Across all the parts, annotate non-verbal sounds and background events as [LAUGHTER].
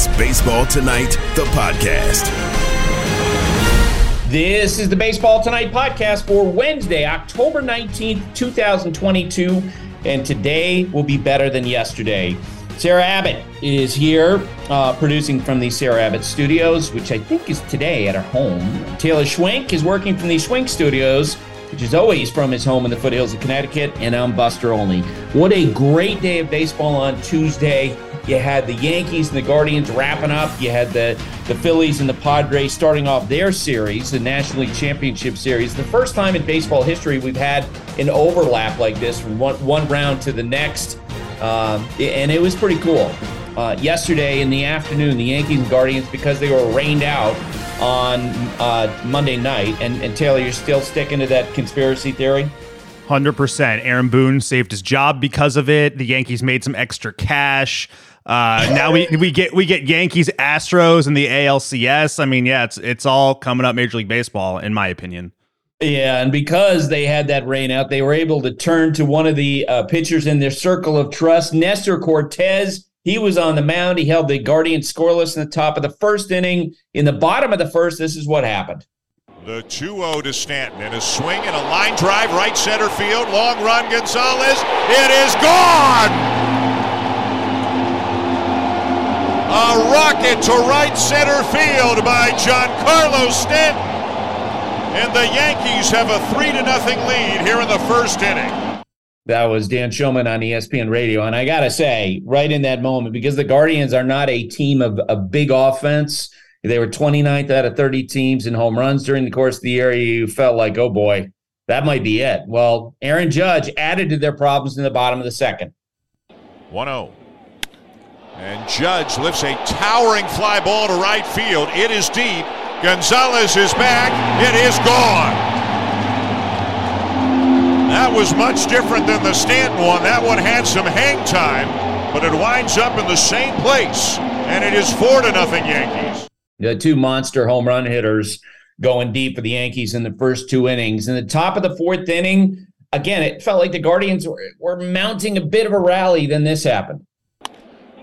is Baseball Tonight, the podcast. This is the Baseball Tonight podcast for Wednesday, October 19th, 2022. And today will be better than yesterday. Sarah Abbott is here uh, producing from the Sarah Abbott Studios, which I think is today at her home. Taylor Schwenk is working from the Schwenk Studios, which is always from his home in the foothills of Connecticut. And I'm Buster Olney. What a great day of baseball on Tuesday. You had the Yankees and the Guardians wrapping up. You had the, the Phillies and the Padres starting off their series, the National League Championship Series. The first time in baseball history we've had an overlap like this from one, one round to the next. Um, and it was pretty cool. Uh, yesterday in the afternoon, the Yankees and Guardians, because they were rained out on uh, Monday night, and, and Taylor, you're still sticking to that conspiracy theory? Hundred percent. Aaron Boone saved his job because of it. The Yankees made some extra cash. Uh, now we we get we get Yankees Astros and the ALCS. I mean, yeah, it's it's all coming up Major League Baseball, in my opinion. Yeah, and because they had that rain out, they were able to turn to one of the uh, pitchers in their circle of trust, Nestor Cortes. He was on the mound. He held the Guardians scoreless in the top of the first inning. In the bottom of the first, this is what happened. The 2 0 to Stanton and a swing and a line drive right center field. Long run, Gonzalez. It is gone! A rocket to right center field by Giancarlo Stanton. And the Yankees have a 3 to nothing lead here in the first inning. That was Dan Shulman on ESPN Radio. And I got to say, right in that moment, because the Guardians are not a team of a big offense, they were 29th out of 30 teams in home runs during the course of the year. You felt like, oh boy, that might be it. Well, Aaron Judge added to their problems in the bottom of the second. 1 0. And Judge lifts a towering fly ball to right field. It is deep. Gonzalez is back. It is gone. That was much different than the Stanton one. That one had some hang time, but it winds up in the same place. And it is four to nothing Yankees. The two monster home run hitters going deep for the Yankees in the first two innings. In the top of the fourth inning, again, it felt like the Guardians were, were mounting a bit of a rally. Then this happened.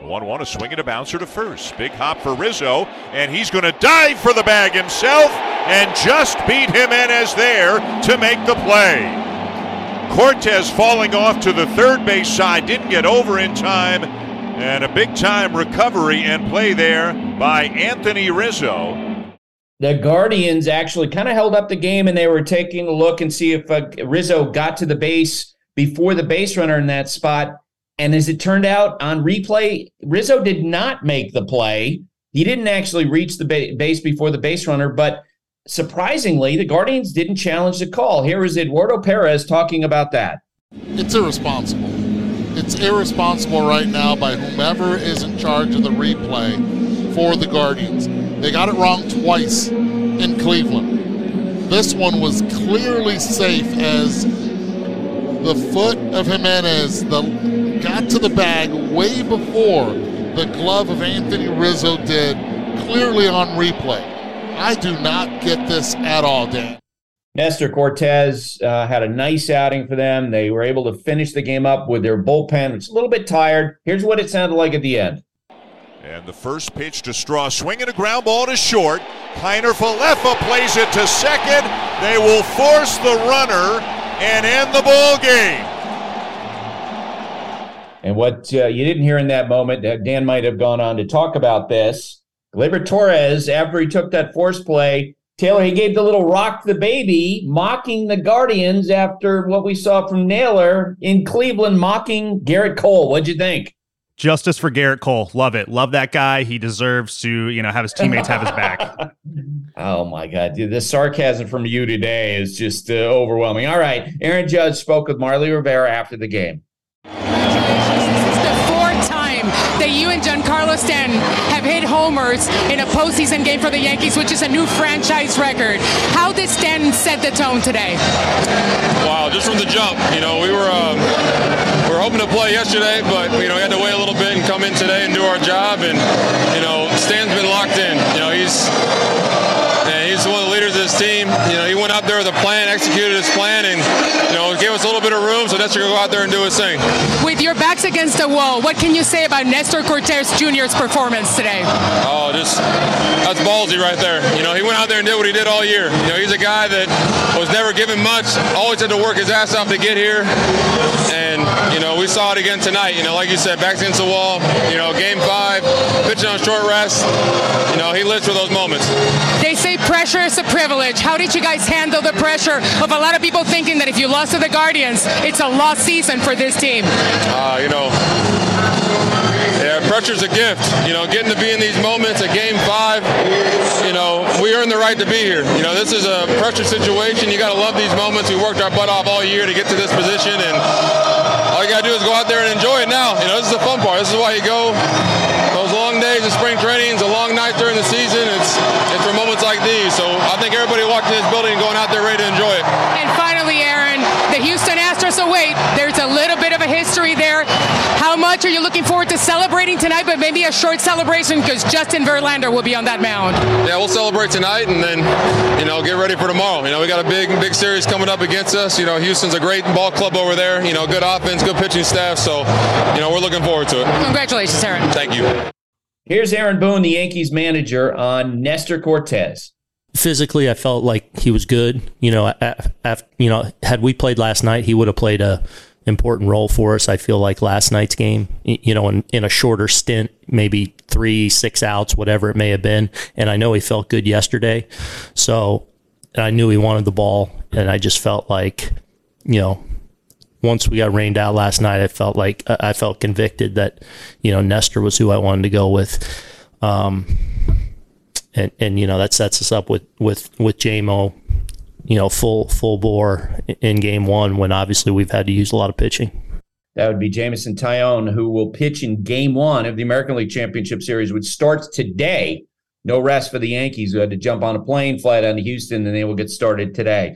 1 1, a swing and a bouncer to first. Big hop for Rizzo, and he's going to dive for the bag himself and just beat Gimenez there to make the play. Cortes falling off to the third base side, didn't get over in time, and a big time recovery and play there by Anthony Rizzo. The Guardians actually kind of held up the game and they were taking a look and see if uh, Rizzo got to the base before the base runner in that spot and as it turned out on replay, Rizzo did not make the play. He didn't actually reach the base before the base runner, but surprisingly, the Guardians didn't challenge the call. Here is Eduardo Perez talking about that. It's irresponsible. It's irresponsible right now by whomever is in charge of the replay for the Guardians. They got it wrong twice in Cleveland. This one was clearly safe as the foot of Gimenez, the got to the bag way before the glove of Anthony Rizzo did, clearly on replay. I do not get this at all, Dan. Nestor Cortes uh, had a nice outing for them. They were able to finish the game up with their bullpen, which is a little bit tired. Here's what it sounded like at the end. And the first pitch to Straw, swinging a ground ball to short. Kiner Falefa plays it to second. They will force the runner and end the ball game. And what uh, you didn't hear in that moment, uh, Dan might have gone on to talk about this. Gleyber Torres, after he took that force play, Taylor, he gave the little rock the baby, mocking the Guardians after what we saw from Naylor in Cleveland, mocking Gerrit Cole. What'd you think? Justice for Gerrit Cole. Love it. Love that guy. He deserves to, you know, have his teammates have his back. [LAUGHS] oh my God. Dude, the sarcasm from you today is just uh, overwhelming. All right. Aaron Judge spoke with Marly Rivera after the game The four-time that you and Giancarlo Stanton have hit homers in a postseason game for the Yankees, which is a new franchise record. How did Stanton set the tone today? Wow, just from the jump. You know, we were um, we were hoping to play yesterday, but you know we had to wait a little bit and come in today and do our job. And you know, Stan's been locked in. You know, he's and he's one of the leaders of this team. You know, he went out there with a plan, executed his plan, and you know, gave us a little bit of room so Nestor can go out there and do his thing. With your backs against the wall, what can you say about Nestor Cortes Jr.'s performance today? Oh, just that's ballsy right there. You know, he went out there and did what he did all year. You know, he's a guy that was never given much, always had to work his ass off to get here. And, you know, we saw it again tonight. You know, like you said, backs against the wall, you know, game five, pitching on short rest. You know, he lives for those moments. They say pressure is a privilege. How did you guys handle the pressure of a lot of people thinking that if you lost to the Guardians, it's a lost season for this team? Uh, you know, yeah, pressure's a gift. You know, getting to be in these moments at Game Five. You know, we earned the right to be here. You know, this is a pressure situation. You got to love these moments. We worked our butt off all year to get to this position, and all you got to do is go out there and enjoy it now. You know, this is the fun part. This is why you go. Those long days of spring training, a long night during the season. It's bit of a history there. How much are you looking forward to celebrating tonight, but maybe a short celebration because Justin Verlander will be on that mound? Yeah, we'll celebrate tonight and then, you know, get ready for tomorrow. You know, we got a big, big series coming up against us. You know, Houston's a great ball club over there. You know, good offense, good pitching staff. So, you know, we're looking forward to it. Congratulations, Aaron. Thank you. Here's Aaron Boone, the Yankees manager, on Nestor Cortes physically, I felt like he was good. You know, after, you know, had we played last night, he would have played a important role for us. I feel like last night's game, you know, in, in a shorter stint, maybe three, six outs, whatever it may have been. And I know he felt good yesterday. So I knew he wanted the ball. And I just felt like, you know, once we got rained out last night, I felt like I felt convicted that, you know, Nestor was who I wanted to go with. Um, and, and, you know, that sets us up with, with, with JMO you know, full full bore in game one when obviously we've had to use a lot of pitching. That would be Jameson Taillon, who will pitch in game one of the American League Championship Series, which starts today. No rest for the Yankees who had to jump on a plane, fly down to Houston, and they will get started today.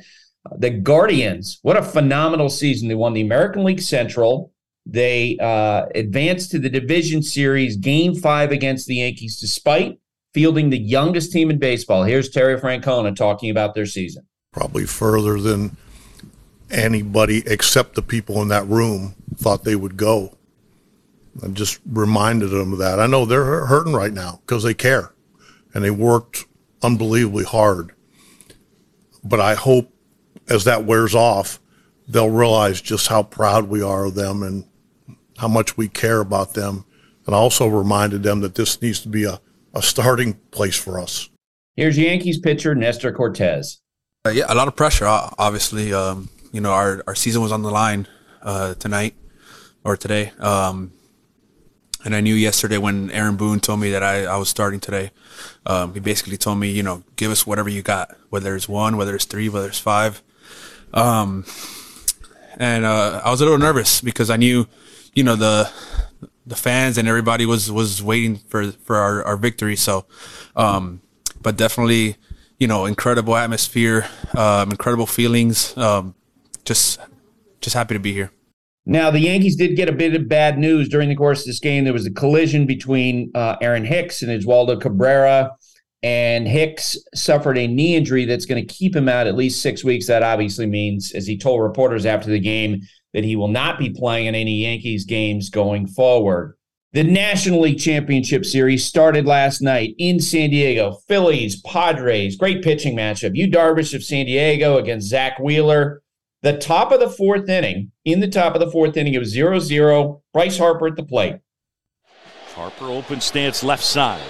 The Guardians, what a phenomenal season. They won the American League Central. They uh, advanced to the division series game five against the Yankees, despite fielding the youngest team in baseball. Here's Terry Francona talking about their season probably further than anybody except the people in that room thought they would go. I just reminded them of that. I know they're hurting right now because they care and they worked unbelievably hard. But I hope as that wears off, they'll realize just how proud we are of them and how much we care about them. And I also reminded them that this needs to be a, a starting place for us. Here's Yankees pitcher Nestor Cortes. Uh, yeah, a lot of pressure. Obviously, um, you know our our season was on the line uh, tonight or today. Um, and I knew yesterday when Aaron Boone told me that I, I was starting today. Um, he basically told me, you know, give us whatever you got, whether it's one, whether it's three, whether it's five. Um, and uh, I was a little nervous because I knew, you know, the the fans and everybody was was waiting for for our, our victory. So, um, but definitely you know, incredible atmosphere, um, incredible feelings. Um, just, just happy to be here. Now, the Yankees did get a bit of bad news during the course of this game. There was a collision between uh, Aaron Hicks and Oswaldo Cabrera, and Hicks suffered a knee injury that's going to keep him out at least six weeks. That obviously means, as he told reporters after the game, that he will not be playing in any Yankees games going forward. The National League Championship Series started last night in San Diego. Phillies, Padres, great pitching matchup. Yu Darvish of San Diego against Zack Wheeler. The top of the fourth inning, in the top of the fourth inning, it was 0 0. Bryce Harper at the plate. Harper open stance left side.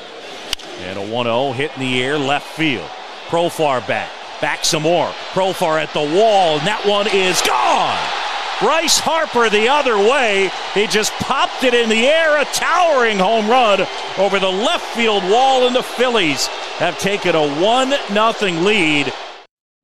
And a 1 0 hit in the air left field. Profar back. Back some more. Profar at the wall, and that one is gone. Bryce Harper the other way. He just popped it in the air, a towering home run over the left field wall, and the Phillies have taken a 1 0 lead.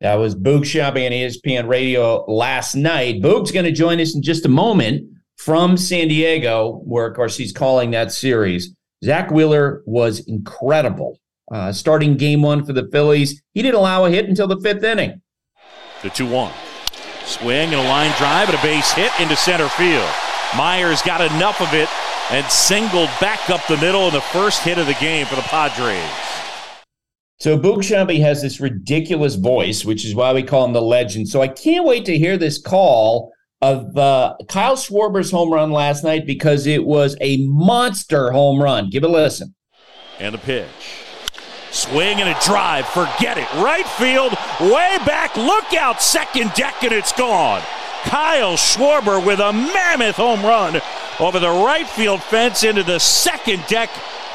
That was Boog Sciambi on ESPN Radio last night. Boog's going to join us in just a moment from San Diego, where, of course, he's calling that series. Zack Wheeler was incredible. Uh, starting game one for the Phillies, he didn't allow a hit until the fifth inning. The 2 1. Swing and a line drive and a base hit into center field. Myers got enough of it and singled back up the middle in the first hit of the game for the Padres. So Boog has this ridiculous voice, which is why we call him the legend. So I can't wait to hear this call of uh, Kyle Schwarber's home run last night because it was a monster home run. Give it a listen. And a pitch. Swing and a drive. Forget it. Right field, way back. Look out, second deck, and it's gone. Kyle Schwarber with a mammoth home run over the right field fence into the second deck.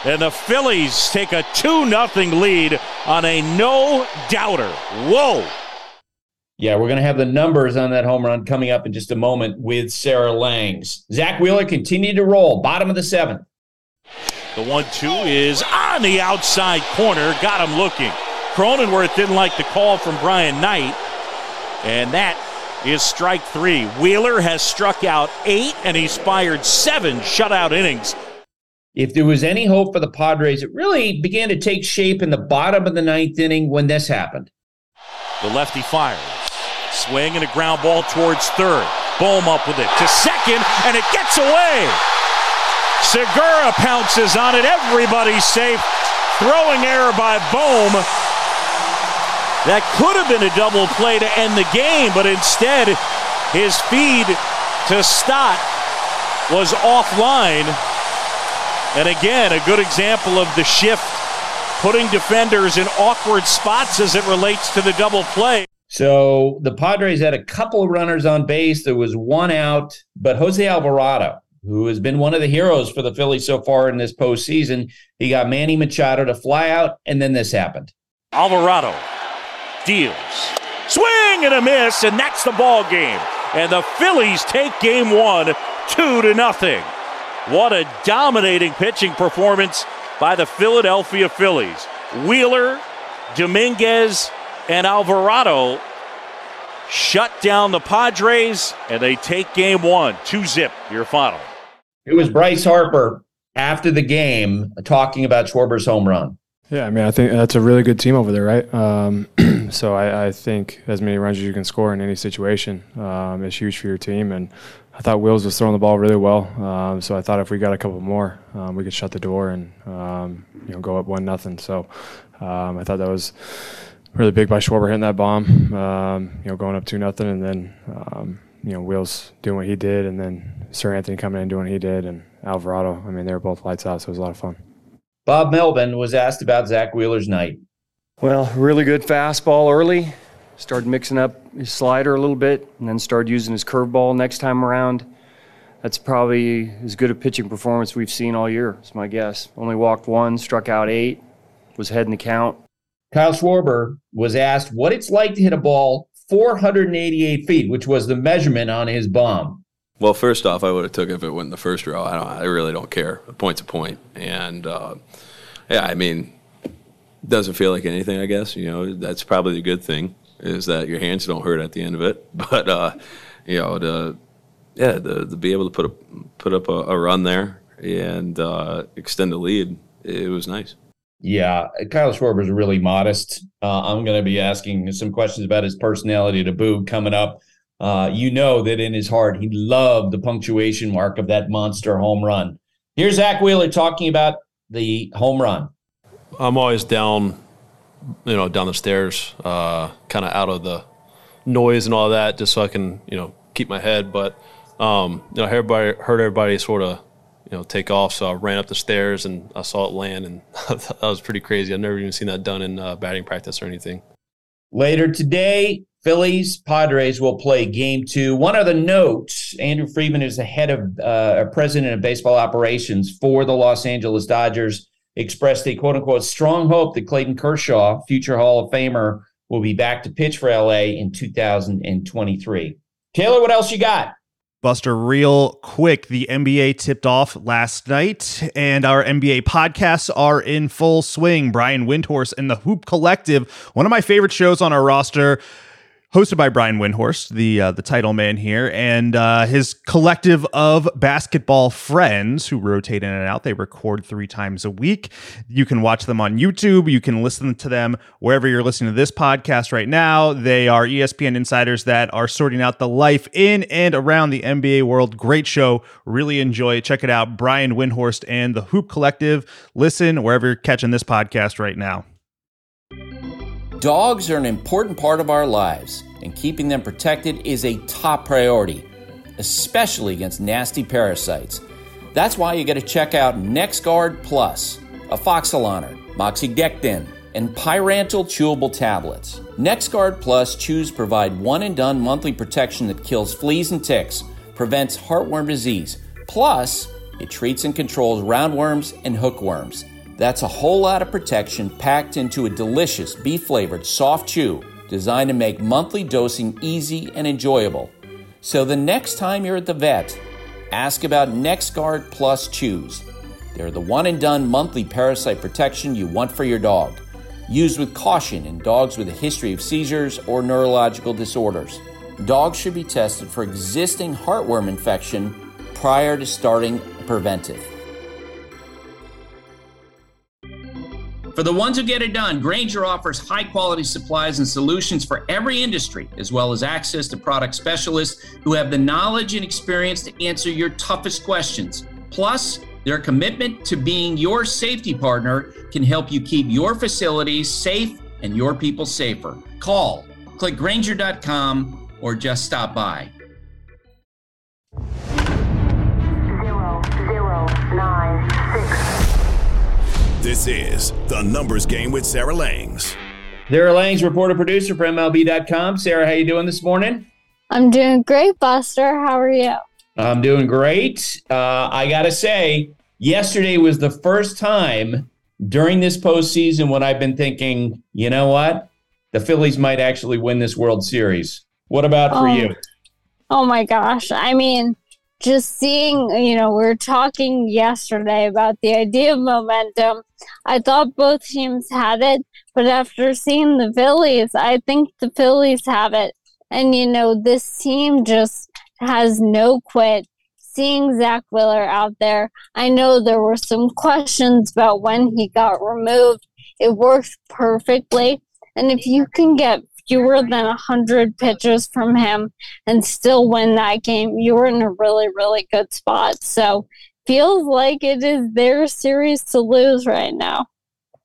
And the Phillies take a 2 0 lead on a no doubter. Whoa. Yeah, we're going to have the numbers on that home run coming up in just a moment with Sarah Langs. Zack Wheeler continued to roll, bottom of the seventh. The one two is on the outside corner. Got him looking. Cronenworth didn't like the call from Brian Knight. And that is strike three. Wheeler has struck out eight and he's fired seven shutout innings. If there was any hope for the Padres, it really began to take shape in the bottom of the ninth inning when this happened. The lefty fires. Swing and a ground ball towards third. Bohm up with it to second, and it gets away. Segura pounces on it. Everybody's safe. Throwing error by Bohm. That could have been a double play to end the game, but instead, his feed to Stott was offline. And again, a good example of the shift, putting defenders in awkward spots as it relates to the double play. So the Padres had a couple of runners on base. There was one out, but Jose Alvarado, who has been one of the heroes for the Phillies so far in this postseason, he got Manny Machado to fly out, and then this happened. Alvarado deals. Swing and a miss, and that's the ball game. And the Phillies take game one, two to nothing. What a dominating pitching performance by the Philadelphia Phillies. Wheeler, Dominguez, and Alvarado shut down the Padres, and they take game one, two zip, your final. It was Bryce Harper after the game talking about Schwarber's home run. Yeah, I mean, I think that's a really good team over there, right? Um, [CLEARS THROAT] so I, I, think as many runs as you can score in any situation um, is huge for your team. And I thought Wills was throwing the ball really well. Um, so I thought if we got a couple more, um, we could shut the door and um, you know go up one nothing. So um, I thought that was really big by Schwarber hitting that bomb. you know, going up two nothing, and then you know Wills doing what he did, and then Seranthony coming in doing what he did, and Alvarado. I mean, they were both lights out, so it was a lot of fun. Bob Melvin was asked about Zack Wheeler's night. Well, really good fastball early. Started mixing up his slider a little bit, and then started using his curveball next time around. That's probably as good a pitching performance we've seen all year. It's my guess. Only walked one, struck out eight, was heading the count. Kyle Schwarber was asked what it's like to hit a ball 488 feet, which was the measurement on his bomb. Well, first off, I would have took it if it went in the first row. I don't. I really don't care. A point's a point, and uh, yeah, I mean, doesn't feel like anything. I guess you know that's probably the good thing is that your hands don't hurt at the end of it. [LAUGHS] But uh, you know, the yeah, to, the be able to put a put up a, a run there and uh, extend the lead, it was nice. Yeah, Kyle Schwarber is really modest. Uh, I'm going to be asking some questions about his personality to Boo coming up uh, you know that in his heart he loved the punctuation mark of that monster home run. Here's Zack Wheeler talking about the home run. I'm always down, you know, down the stairs, uh, kind of out of the noise and all that, just so I can, you know, keep my head. But um, you know, everybody heard everybody sort of, you know, take off. So I ran up the stairs and I saw it land, and [LAUGHS] that was pretty crazy. I've never even seen that done in uh, batting practice or anything. Later today, Phillies Padres will play game two. One other note Andrew Friedman is the head of uh, president of baseball operations for the Los Angeles Dodgers, expressed a quote unquote strong hope that Clayton Kershaw, future Hall of Famer, will be back to pitch for LA in 2023. Taylor, what else you got? Buster, real quick, the NBA tipped off last night, and our NBA podcasts are in full swing. Brian Windhorst and the Hoop Collective, one of my favorite shows on our roster hosted by Brian Windhorst, the uh, the title man here, and uh, his collective of basketball friends who rotate in and out. They record three times a week. You can watch them on YouTube. You can listen to them wherever you're listening to this podcast right now. They are ESPN insiders that are sorting out the life in and around the NBA world. Great show. Really enjoy it. Check it out. Brian Windhorst and the Hoop Collective. Listen wherever you're catching this podcast right now. Dogs are an important part of our lives, and keeping them protected is a top priority. especially against nasty parasites. That's why you got to check out NexGard Plus, a afoxolaner, moxidectin, and pyrantel chewable tablets. NexGard Plus chews provide one and done monthly protection that kills fleas and ticks, prevents heartworm disease. Plus, it treats and controls roundworms and hookworms. That's a whole lot of protection packed into a delicious beef flavored soft chew designed to make monthly dosing easy and enjoyable. So the next time you're at the vet, ask about NexGard Plus Chews. They're the one and done monthly parasite protection you want for your dog. Used with caution in dogs with a history of seizures or neurological disorders. Dogs should be tested for existing heartworm infection prior to starting preventive. For the ones who get it done, Grainger offers high quality supplies and solutions for every industry, as well as access to product specialists who have the knowledge and experience to answer your toughest questions. Plus, their commitment to being your safety partner can help you keep your facilities safe and your people safer. Call, click Grainger.com, or just stop by. This is the numbers game with Sarah Langs. Sarah Langs, reporter producer for MLB.com. Sarah, how you doing this morning? I'm doing great, Buster. How are you? I'm doing great. Uh, I gotta say, yesterday was the first time during this postseason when I've been thinking, you know what, the Phillies might actually win this World Series. What about for Oh. you? Oh my gosh. I mean, just seeing, you know, we were talking yesterday about the idea of momentum. I thought both teams had it, but after seeing the Phillies, I think the Phillies have it. And, you know, this team just has no quit. Seeing Zack Wheeler out there, I know there were some questions about when he got removed. It worked perfectly. And if you can get fewer than 100 pitches from him and still win that game, you were in a really, really good spot. So, feels like it is their series to lose right now.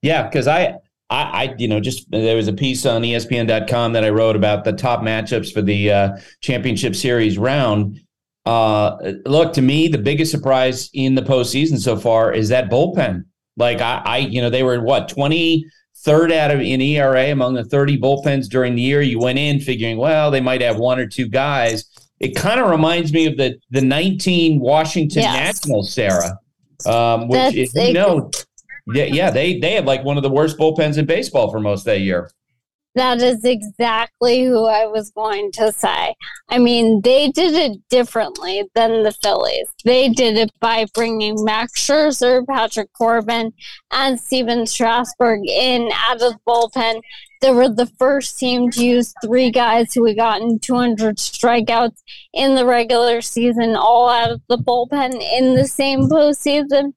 Yeah, because I, I, I, you know, just there was a piece on ESPN.com that I wrote about the top matchups for the uh, championship series round. Uh, look, to me, the biggest surprise in the postseason so far is that bullpen. Like I, I you know, they were what twenty third out of in ERA among the thirty bullpens during the year. You went in figuring, well, they might have one or two guys. It kind of reminds me of the the nineteen Washington Yes. Nationals, Sarah, um, which That's is, you know, yeah, yeah, they they had like one of the worst bullpens in baseball for most of that year. That is exactly who I was going to say. I mean, they did it differently than the Phillies. They did it by bringing Max Scherzer, Patrick Corbin, and Stephen Strasburg in out of the bullpen. They were the first team to use three guys who had gotten 200 strikeouts in the regular season, all out of the bullpen in the same postseason.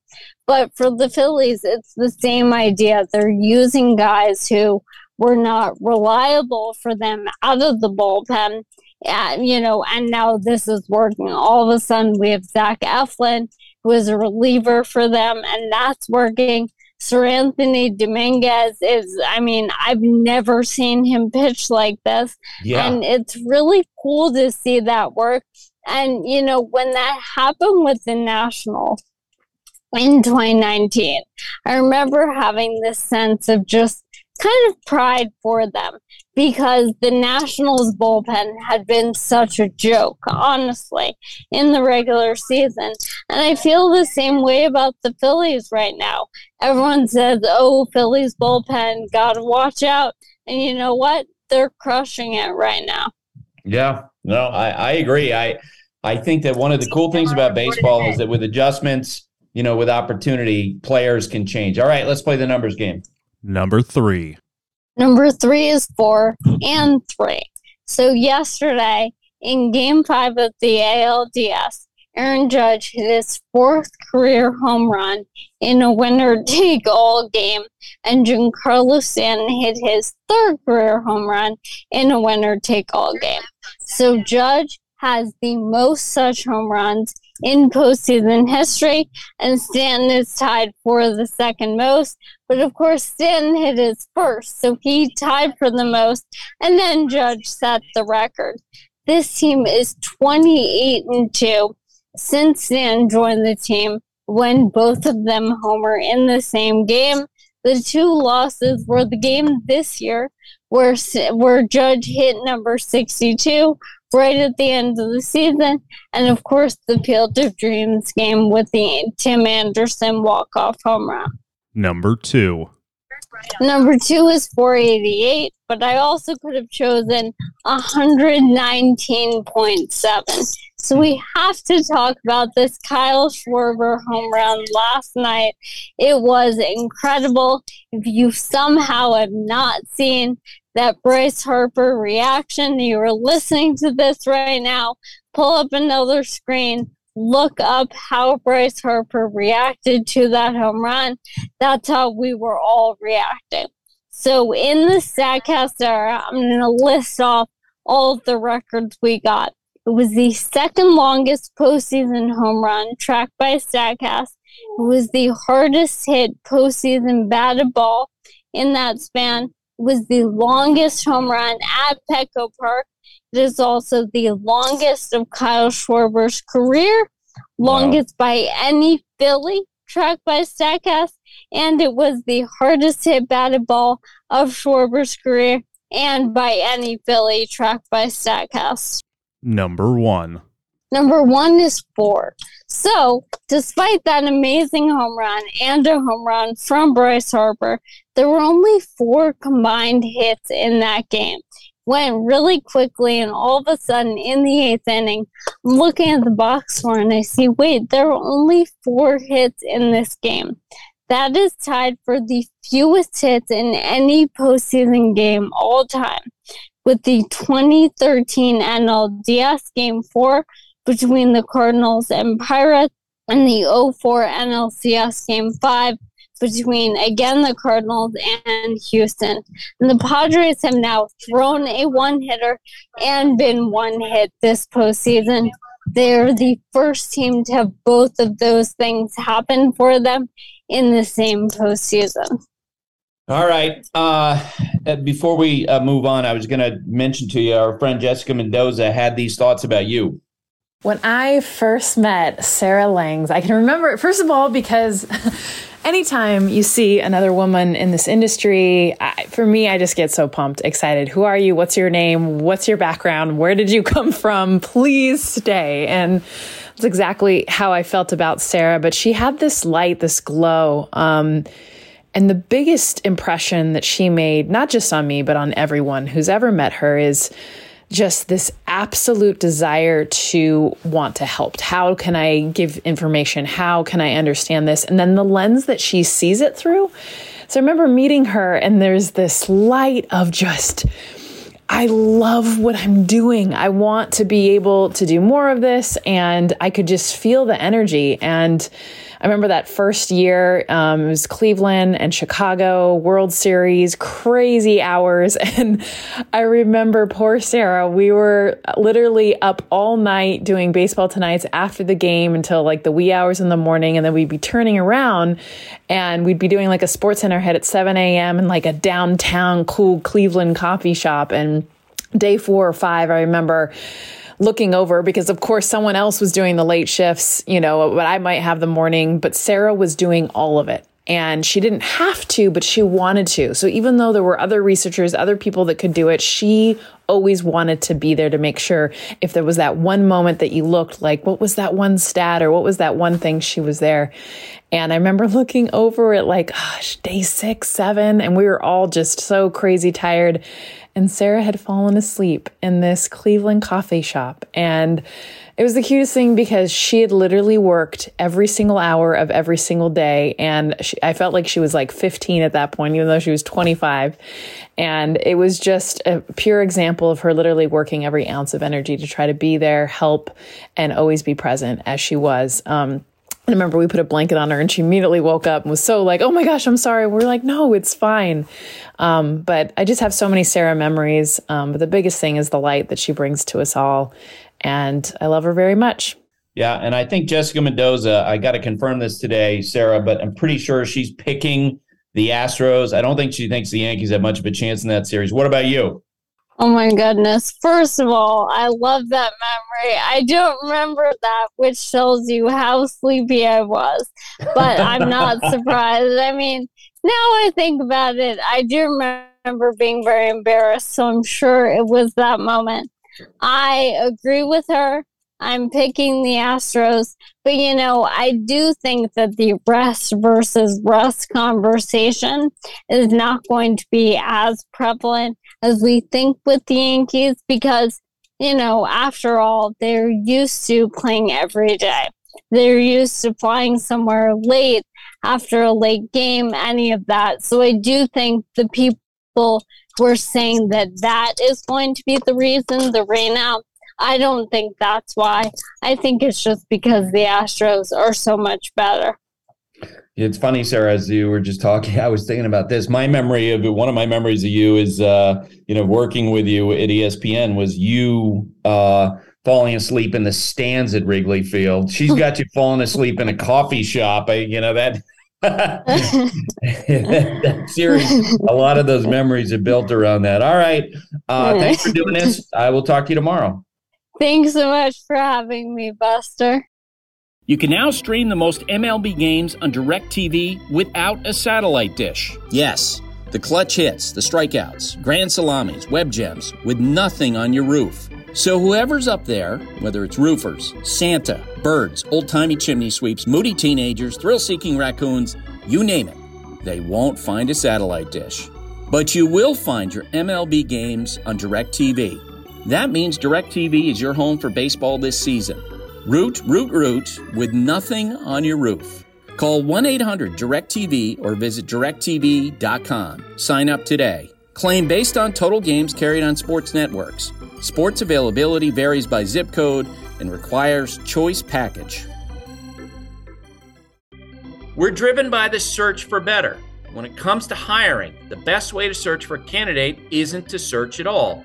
But for the Phillies, it's the same idea. They're using guys who were not reliable for them out of the bullpen. And, you know, and now this is working. All of a sudden, we have Zach Eflin, who is a reliever for them, and that's working. Seranthony Dominguez is, I mean, I've never seen him pitch like this. Yeah. And it's really cool to see that work. And, you know, when that happened with the Nationals in 2019, I remember having this sense of just kind of pride for them because the Nationals bullpen had been such a joke, honestly, in the regular season. And I feel the same way about the Phillies right now. Everyone says, oh, Phillies bullpen, gotta watch out. And you know what? They're crushing it right now. Yeah, no, I, I agree. I I think that one of the cool things about baseball is that with adjustments, you know, with opportunity, players can change. All right, let's play the numbers game. Number three. Number three is four and three. So yesterday in game five of the ALDS, Aaron Judge hit his fourth career home run in a winner [LAUGHS] take all game, and Giancarlo Stanton hit his third career home run in a winner take all game. So Judge has the most such home runs in postseason history, and Stanton is tied for the second most. But of course, Stanton hit his first, so he tied for the most, and then Judge set the record. this team is 28 and 2 since Stan joined the team when both of them homer in the same game. The two losses were the game this year where where Judge hit number 62 right at the end of the season, and of course the Field of Dreams game with the Tim Anderson walk off home run. Number two. Number two is 488, but I also could have chosen 119.7. So we have to talk about this Kyle Schwarber home run last night. It was incredible. If you somehow have not seen that Bryce Harper reaction, you are listening to this right now, pull up another screen, look up how Bryce Harper reacted to that home run. That's how we were all reacting. So in the StatCast era, I'm going to list off all of the records we got. It was the second longest postseason home run tracked by StatCast. It was the hardest hit postseason batted ball in that span. Was the longest home run at Petco Park. It is also the longest of Kyle Schwarber's career, longest wow. by any Philly tracked by StatCast, and it was the hardest hit batted ball of Schwarber's career and by any Philly tracked by StatCast. Number one. Number one is four. So, despite that amazing home run and a home run from Bryce Harper, there were only four combined hits in that game. Went really quickly, and all of a sudden, in the eighth inning, I'm looking at the box score and I see, wait, there were only four hits in this game. That is tied for the fewest hits in any postseason game all time with the 2013 NLDS Game 4 between the Cardinals and Pirates and the 04 NLCS Game 5 between, again, the Cardinals and Houston. And the Padres have now thrown a one hitter and been one hit this postseason. They're the first team to have both of those things happen for them in the same postseason. All right. Uh, uh, before we uh, move on, I was going to mention to you our friend Jessica Mendoza had these thoughts about you. When I first met Sarah Langs, I can remember it, first of all, because [LAUGHS] anytime you see another woman in this industry, I, for me, I just get so pumped, excited. Who are you? What's your name? What's your background? Where did you [LAUGHS] come from? Please stay. And that's exactly how I felt about Sarah. But she had this light, this glow. Um, and the biggest impression that she made, not just on me, but on everyone who's ever met her, is just this absolute desire to want to help. How can I give information? How can I understand this? And then the lens that she sees it through. So I remember meeting her, and there's this light of just, I love what I'm doing. I want to be able to do more of this. And I could just feel the energy. And I remember that first year, um, it was Cleveland and Chicago World Series, crazy hours. [LAUGHS] And I remember poor Sarah, we were literally up all night doing baseball tonights after the game until like the wee hours in the morning. And then we'd be turning around and we'd be doing like a sports center head at 7 a.m. in like a downtown cool Cleveland coffee shop. And day four or five, I remember looking over because of course someone else was doing the late shifts, you know, but I might have the morning, but Sarah was doing all of it. And she didn't have to, but she wanted to. So even though there were other researchers, other people that could do it, she always wanted to be there to make sure if there was that one moment that you looked like, what was that one stat or what was that one thing she was there. And I remember [LAUGHS] looking over at like, gosh, day six, seven, and we were all just so crazy tired and Sarah had fallen asleep in this Cleveland coffee shop. And it was the cutest thing because she had literally worked every single hour of every single day. And she, I felt like she was like 15 at that point, even though she was 25. And it was just a pure example of her literally working every ounce of energy to try to be there, help, and always be present as she was. Um, I remember we put a blanket on her and she immediately woke up and was so like, oh my gosh, I'm sorry. We're like, no, it's fine. Um, but I just have so many Sarah memories. Um, but the biggest thing is the light that she brings to us all. And I love her very much. Yeah. And I think Jessica Mendoza, I got to confirm this today, Sarah, but I'm pretty sure she's picking the Astros. I don't think she thinks the Yankees have much of a chance in that series. What about you? Oh my goodness. First of all, I love that memory. I don't remember that, which tells you how sleepy I was, but I'm not [LAUGHS] surprised. I mean, now I think about it, I do remember being very embarrassed, so I'm sure it was that moment. I agree with her. I'm picking the Astros. But, you know, I do think that the rest versus rust conversation is not going to be as prevalent as we think with the Yankees because, you know, after all, they're used to playing every day. They're used to flying somewhere late after a late game, any of that. So I do think the people who are saying that that is going to be the reason, the rain out, I don't think that's why. I think it's just because the Astros are so much better. It's funny, Sarah, as you were just talking, [LAUGHS] I was thinking about this. My memory of one of my memories of you is, uh, you know, working with you at ESPN was you uh, falling asleep in the stands at Wrigley Field. She's got you falling asleep in a coffee shop. I, you know, that, [LAUGHS] [LAUGHS] that series, a lot of those memories are built around that. All right. Uh, thanks for doing this. I will talk to you tomorrow. Thanks so much for having me, Buster. You can now stream the most MLB games on DirecTV without a satellite dish. Yes, the clutch hits, the strikeouts, grand salamis, web gems, with nothing on your roof. So whoever's up there, whether it's roofers, Santa, birds, old timey chimney sweeps, moody teenagers, thrill seeking raccoons, you name it, they won't find a satellite dish. But you will find your MLB games on DirecTV. That means DirecTV is your home for baseball this season. Root, root, root with nothing on your roof. Call 1 800 DirecTV or visit directv.com. Sign up today. Claim based on total games carried on sports networks. Sports availability varies by zip code and requires choice package. We're driven by the search for better. When it comes to hiring, the best way to search for a candidate isn't to search at all.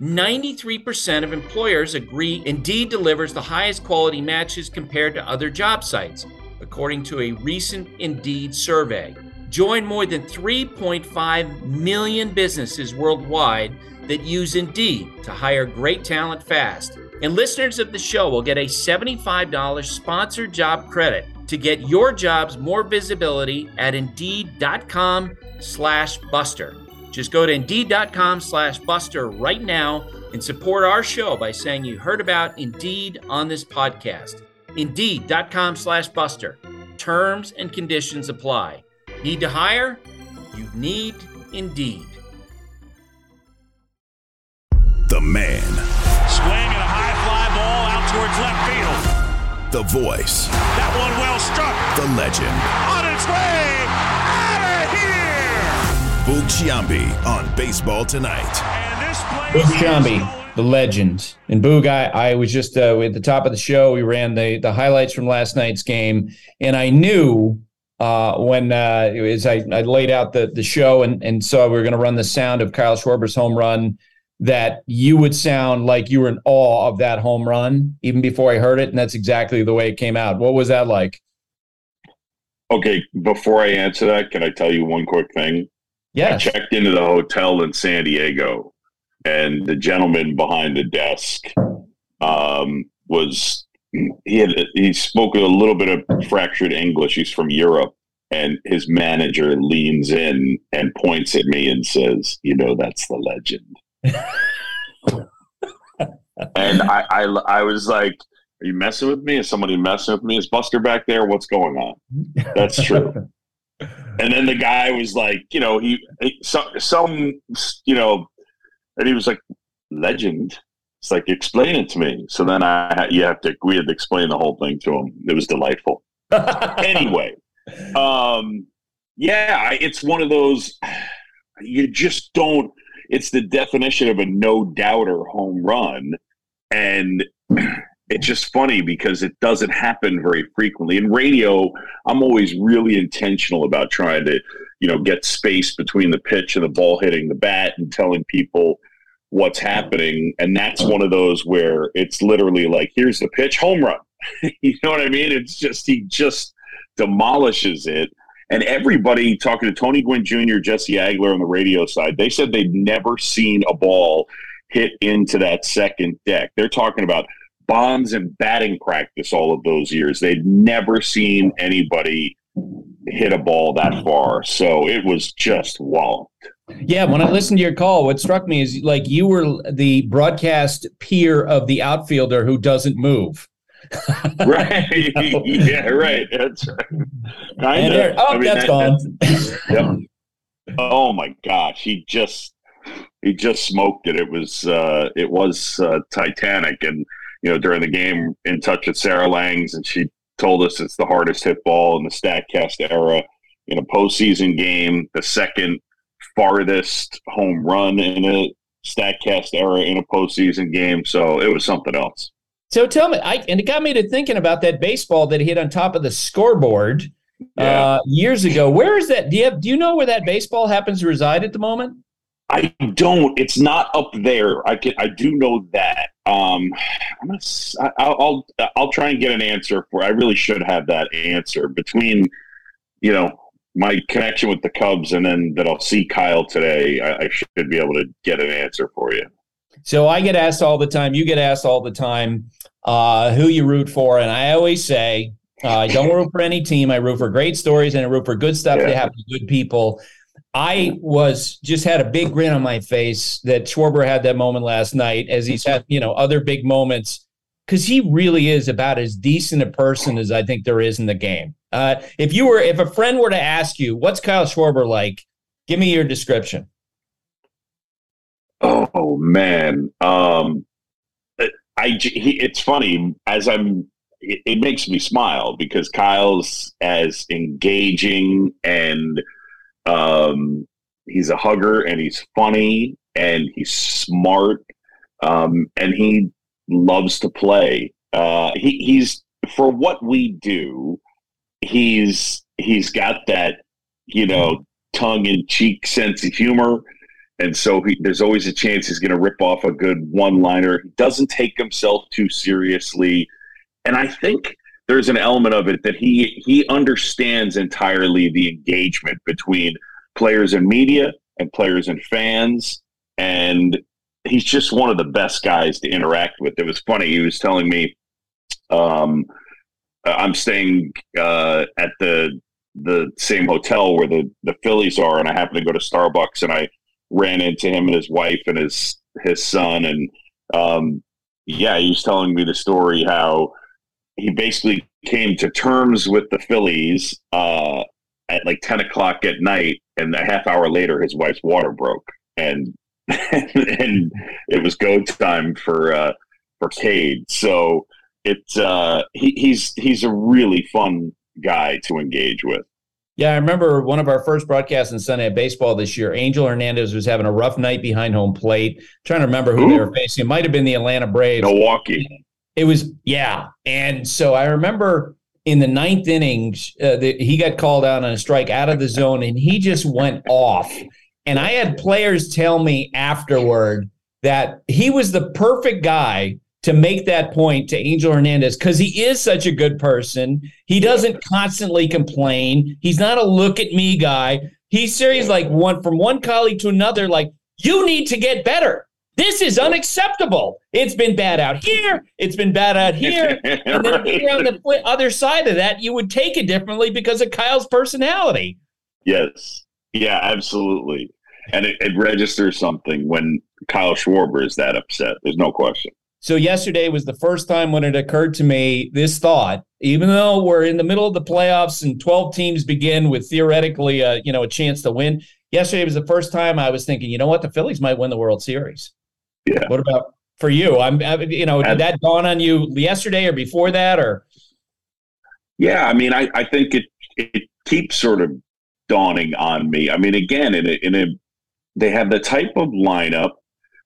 93% of employers agree Indeed delivers the highest quality matches compared to other job sites, according to a recent Indeed survey. Join more than 3.5 million businesses worldwide that use Indeed to hire great talent fast. And listeners of the show will get a $75 sponsored job credit to get your jobs more visibility at Indeed.com slash Buster. Just go to Indeed.com slash Buster right now and support our show by saying you heard about Indeed on this podcast. Indeed.com slash Buster. Terms and conditions apply. Need to hire? You need Indeed. The man, Swing and a high fly ball out towards left field. the voice, That one well struck. the legend. On its way. Out of. Boog Sciambi on Baseball Tonight. Boog Sciambi, the legend. And Boog, I, I was just uh, at the top of the show. We ran the, the highlights from last night's game, and I knew uh, when uh, as I, I laid out the, the show and, and saw we were going to run the sound of Kyle Schwarber's home run that you would sound like you were in awe of that home run even before I heard it. And that's exactly the way it came out. What was that like? Okay, before I answer that, can I tell you one quick thing? Yes. I checked into the hotel in San Diego, and the gentleman behind the desk um, was he had he spoke a little bit of fractured English. He's from Europe, and his manager leans in and points at me and says, "You know, that's the legend." [LAUGHS] and I, I, I was like, "Are you messing with me? Is somebody messing with me? Is Buster back there? What's going on?" That's true. [LAUGHS] and then the guy was like, you know, he, he some, some, you know, and he was like, "Legend." It's like, explain it to me. So then I, you have to, we had to explain the whole thing to him. It was delightful. [LAUGHS] anyway, um, yeah, it's one of those. You just don't. It's the definition of a no doubter home run. and [CLEARS THROAT] it's just funny because it doesn't happen very frequently. In radio, I'm always really intentional about trying to, you know, get space between the pitch and the ball hitting the bat and telling people what's happening. And that's one of those where it's literally like, here's the pitch, home run. [LAUGHS] you know what I mean? It's just, he just demolishes it. And everybody talking to Tony Gwynn Jr., Jesse Agler on the radio side, they said they'd never seen a ball hit into that second deck. They're talking about bombs and batting practice all of those years. They'd never seen anybody hit a ball that far. So it was just walloped. Yeah, when I listened to your call, what struck me is like you were the broadcast peer of the outfielder who doesn't move. [LAUGHS] right. yeah, right. That's right. Kind of. Oh, I mean, that's that, gone. yep. Oh my gosh, he just he just smoked it. It was uh it was uh, Titanic and you know, during the game in touch with Sarah Langs, and she told us it's the hardest hit ball in the StatCast era in a postseason game, the second farthest home run in a StatCast era in a postseason game. So it was something else. So tell me, I, and it got me to thinking about that baseball that hit on top of the scoreboard yeah. uh, years ago. Where is that? Do you, have, do you know where that baseball happens to reside at the moment? I don't. It's not up there. I can. I do know that. Um, I'm gonna. I'll, I'll. I'll try and get an answer for. I really should have that answer between, you know, my connection with the Cubs and then that I'll see Kyle today. I, I should be able to get an answer for you. So I get asked all the time. You get asked all the time uh, who you root for, and I always say uh, I don't root for any team. I root for great stories and I root for good stuff yeah. happen to good people. I was just had a big grin on my face that Schwarber had that moment last night, as he's had you know other big moments, because he really is about as decent a person as I think there is in the game. Uh, if you were, if a friend were to ask you, "What's Kyle Schwarber like?" Give me your description. Oh man, um, I he, it's funny as I'm. It, it makes me smile because Kyle's as engaging and um, he's a hugger and he's funny and he's smart um, and he loves to play. Uh, he, he's for what we do. He's he's got that you know tongue in cheek sense of humor. And so he, there's always a chance he's going to rip off a good one liner. He doesn't take himself too seriously. And I think there's an element of it that he he understands entirely the engagement between players and media and players and fans. And he's just one of the best guys to interact with. It was funny he was telling me um, i'm staying uh, at the the same hotel where the the phillies are and i happened to go to starbucks and i ran into him and his wife and his his son. And um, yeah he was telling me the story how he basically came to terms with the Phillies uh, at like 10 o'clock at night. And a half hour later, his wife's water broke. And [LAUGHS] and it was go time for uh, for Cade. So it's uh, he, he's he's a really fun guy to engage with. Yeah, I remember one of our first broadcasts in Sunday at baseball this year. Angel Hernandez was having a rough night behind home plate. I'm trying to remember who Ooh. they were facing. It might have been the Atlanta Braves. Milwaukee. It was yeah, and so I remember in the ninth innings, uh, the, he got called out on a strike out of the zone, and he just went off. And I had players tell me afterward that he was the perfect guy to make that point to Angel Hernandez because he is such a good person. He doesn't constantly complain. He's not a look at me guy. He's serious, like one from one colleague to another, like, you need to get better. This is unacceptable. It's been bad out here. It's been bad out here. [LAUGHS] And then right. on the other side of that, you would take it differently because of Kyle's personality. Yes. Yeah, absolutely. And it, it registers something when Kyle Schwarber is that upset. There's no question. So yesterday was the first time when it occurred to me this thought, even though we're in the middle of the playoffs and 12 teams begin with theoretically a, you know, a chance to win. Yesterday was the first time I was thinking, you know what, the Phillies might win the World Series. Yeah. What about for you? I'm, you know, did that dawn on you yesterday or before that, or? Yeah, I mean, I, I think it it keeps sort of dawning on me. I mean, again, in a, in a they have the type of lineup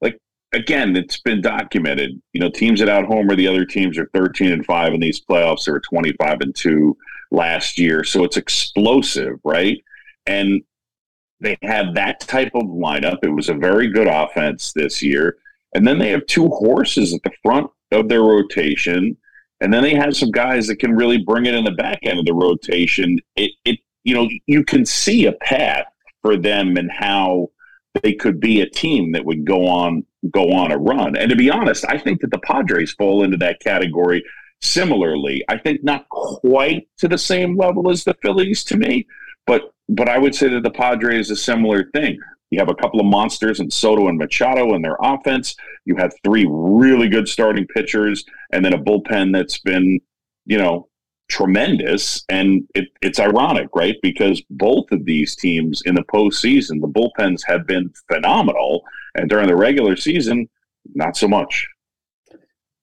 like again, it's been documented. You know, teams that out homer the other teams are 13 and 5 in these playoffs. They were 25 and 2 last year. So it's explosive, right? And they have that type of lineup. It was a very good offense this year. And then they have two horses at the front of their rotation. And then they have some guys that can really bring it in the back end of the rotation. It, it you know, you can see a path for them and how they could be a team that would go on go on a run. And to be honest, I think that the Padres fall into that category similarly. I think not quite to the same level as the Phillies to me, but but I would say that the Padres is a similar thing. You have a couple of monsters in Soto and Machado in their offense. You have three really good starting pitchers, and then a bullpen that's been, you know, tremendous. And it, it's ironic, right? Because both of these teams in the postseason, the bullpens have been phenomenal, and during the regular season, not so much.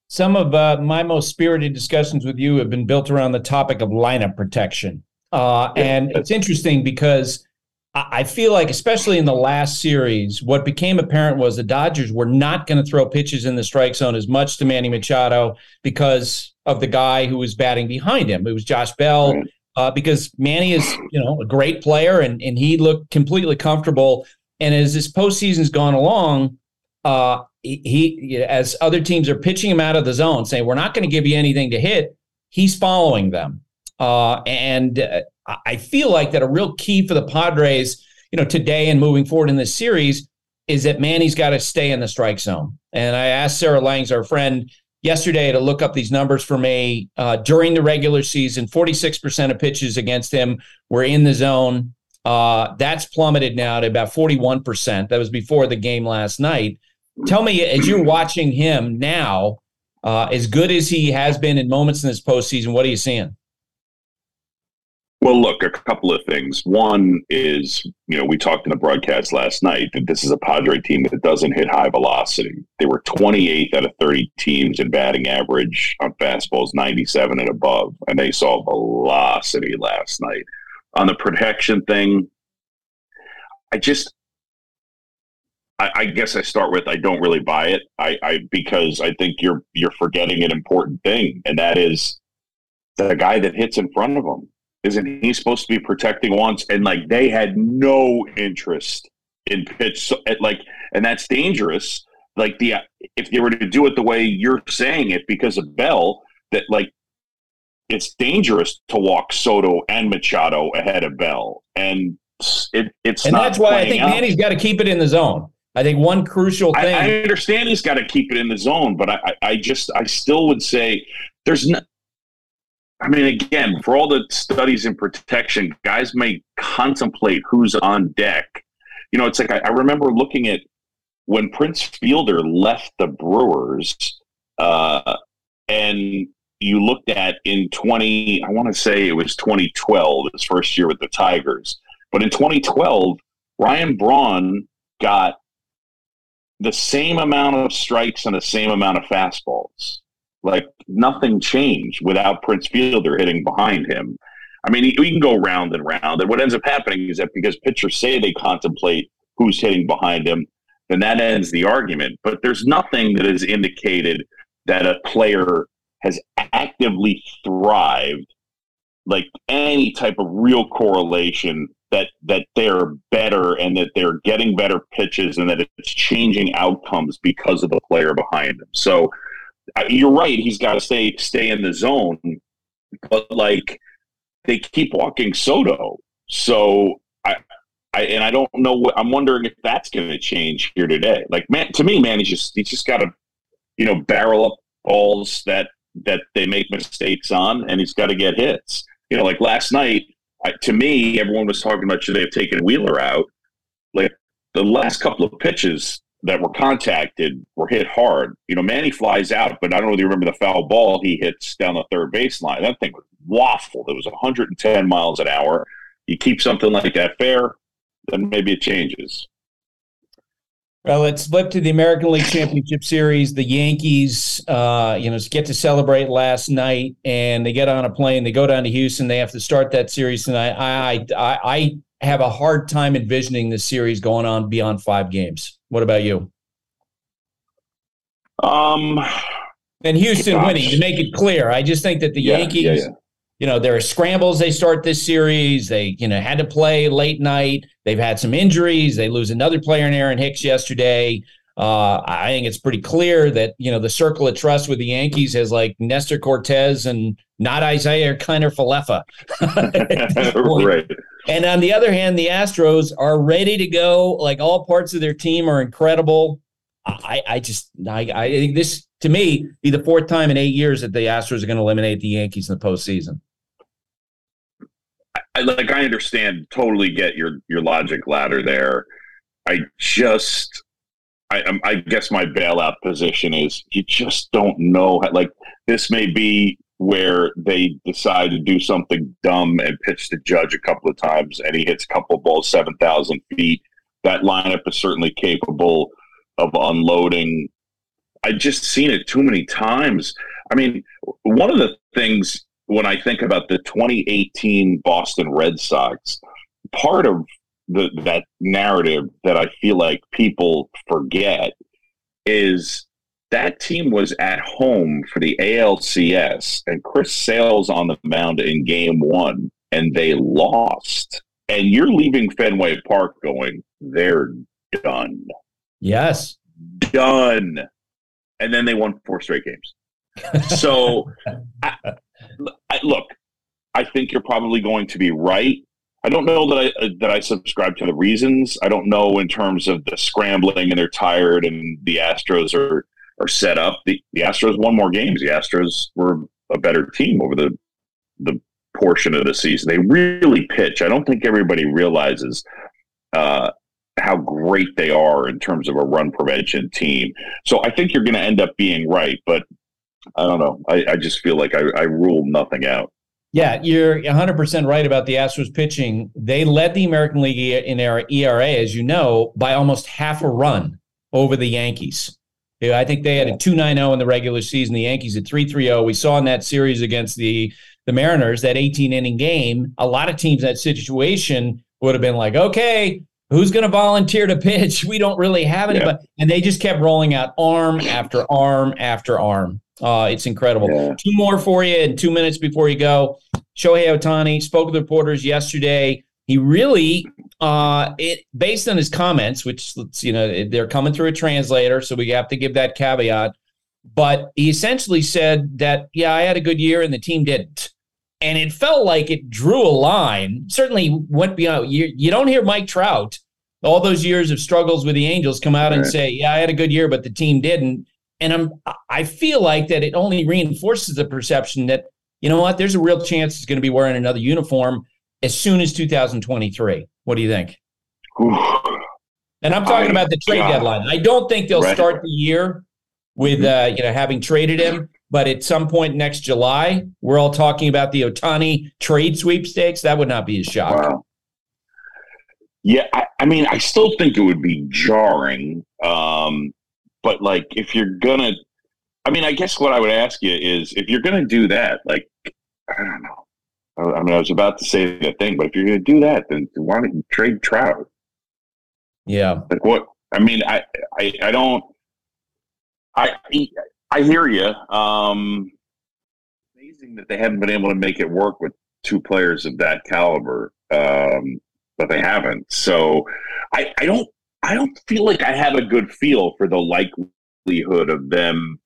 Some of uh, my most spirited discussions with you have been built around the topic of lineup protection. Uh, and it's interesting because I feel like, especially in the last series, what became apparent was the Dodgers were not going to throw pitches in the strike zone as much to Manny Machado because of the guy who was batting behind him. It was Josh Bell. Uh, because Manny is, you know, a great player and, and he looked completely comfortable. And as this postseason's gone along, uh, he, as other teams are pitching him out of the zone, saying we're not going to give you anything to hit, he's following them. Uh, and uh, I feel like that a real key for the Padres, you know, today and moving forward in this series is that Manny's got to stay in the strike zone. And I asked Sarah Langs, our friend, yesterday to look up these numbers for me. Uh, during the regular season, 46% of pitches against him were in the zone. Uh, that's plummeted now to about 41%. That was before the game last night. Tell me, as you're watching him now, uh, as good as he has been in moments in this postseason, what are you seeing? Well, look, a couple of things. One is, you know, we talked in the broadcast last night that this is a Padre team that doesn't hit high velocity. They were 28th out of 30 teams in batting average on fastballs 97 and above, and they saw velocity last night. On the protection thing, I just, I, I guess I start with I don't really buy it. I, I because I think you're you're forgetting an important thing, and that is the guy that hits in front of him isn't he supposed to be protecting once? And like they had no interest in pitch, so, like, and that's dangerous. Like the if they were to do it the way you're saying it because of Bell, that like it's dangerous to walk Soto and Machado ahead of Bell, and it, it's and that's why I think out. Manny's got to keep it in the zone. I think one crucial thing. I, I understand he's got to keep it in the zone, but I, I just I still would say there's no, I mean, again, for all the studies in protection, guys may contemplate who's on deck. You know, it's like I, I remember looking at when Prince Fielder left the Brewers, uh, and you looked at in 20, I want to say it was 2012, his first year with the Tigers. But in 2012, Ryan Braun got the same amount of strikes and the same amount of fastballs. Like nothing changed without Prince Fielder hitting behind him. I mean, we can go round and round. And what ends up happening is that because pitchers say they contemplate who's hitting behind him, then that ends the argument. But there's nothing that has indicated that a player has actively thrived, like any type of real correlation that that they're better and that they're getting better pitches and that it's changing outcomes because of the player behind them. So you're right. He's got to stay stay in the zone, but like they keep walking Soto, so I, I and I don't know what I'm wondering if that's going to change here today. Like man, to me, man, he's just he's just got to you know barrel up balls that that they make mistakes on, and he's got to get hits. You know, like last night, I, to me, everyone was talking about should they have taken Wheeler out. Like the last couple of pitches, that were contacted were hit hard. You know, Manny flies out, but I don't really remember the foul ball he hits down the third baseline. That thing was waffled. It was 110 miles an hour. You keep something like that fair, then maybe it changes. Well, let's flip to the American League Championship Series. The Yankees, uh, you know, get to celebrate last night, and they get on a plane. They go down to Houston. They have to start that series tonight. I, I, I have a hard time envisioning this series going on beyond five games. What about you? Um, and Houston gosh. winning to make it clear. I just think that the Yeah, Yankees, yeah, yeah. you know, there are scrambles. They start this series. They, you know, had to play late night. They've had some injuries. They lose another player in Aaron Hicks yesterday. Uh, I think it's pretty clear that you know the circle of trust with the Yankees has like Nestor Cortes and not Isiah Kiner-Falefa. [LAUGHS] [LAUGHS] right. And on the other hand, the Astros are ready to go. Like all parts of their team are incredible. I, I just, I, I think this to me be the fourth time in eight years that the Astros are going to eliminate the Yankees in the postseason. I, like I understand, totally get your your logic ladder there. I just, I, I'm- I guess my bailout position is you just don't know. Like this may be where they decide to do something dumb and pitch the judge a couple of times, and he hits a couple of balls seven thousand feet. That lineup is certainly capable of unloading. I've just seen it too many times. I mean, one of the things when I think about the 2018 Boston Red Sox, part of the that narrative that I feel like people forget is that team was at home for the ALCS and Chris Sale's on the mound in game one and they lost. And you're leaving Fenway Park going, they're done. Yes. Done. And then they won four straight games. So, I, I, look, I think you're probably going to be right. I don't know that I uh, that I subscribe to the reasons. I don't know in terms of the scrambling and they're tired and the Astros are are set up. The the Astros won more games. The Astros were a better team over the the portion of the season. They really pitch. I don't think everybody realizes uh, how great they are in terms of a run prevention team. So I think you're going to end up being right, but I don't know. I, I just feel like I, I rule nothing out. Yeah, you're 100% right about the Astros pitching. They led the American League in their ERA, as you know, by almost half a run over the Yankees. Yeah, I think they had a 2.90 in the regular season. The Yankees at 3.30. We saw in that series against the the Mariners that 18 inning game. A lot of teams in that situation would have been like, okay, who's going to volunteer to pitch? We don't really have anybody, and they just kept rolling out arm after arm after arm. Uh, it's incredible. Two more for you in two minutes before you go. Shohei Ohtani spoke with reporters yesterday. He really, uh, it based on his comments, which let's you know they're coming through a translator, so we have to give that caveat. But he essentially said that yeah, I had a good year and the team didn't, and it felt like it drew a line. Certainly went beyond. You you don't hear Mike Trout all those years of struggles with the Angels come out and say, yeah, I had a good year, but the team didn't. And I'm I feel like that it only reinforces the perception that you know what, there's a real chance he's going to be wearing another uniform as soon as 2023. What do you think? And I'm talking I- about the trade God. deadline. I don't think they'll Right. start the year with uh, you know having traded him, but at some point next July, we're all talking about the Ohtani trade sweepstakes. That would not be a shock. Wow. Yeah, I, I mean, I still think it would be jarring. Um, but like, if you're gonna, I mean, I guess what I would ask you is, if you're gonna do that, like, I don't know. I, mean, I was about to say the thing, but if you're gonna do that, then why don't you trade Trout? Yeah. Like what? I mean, I, I, I don't. I, I hear you. Um, amazing that they haven't been able to make it work with two players of that caliber, um, but they haven't. So, I, I don't, I don't feel like I have a good feel for the likelihood of them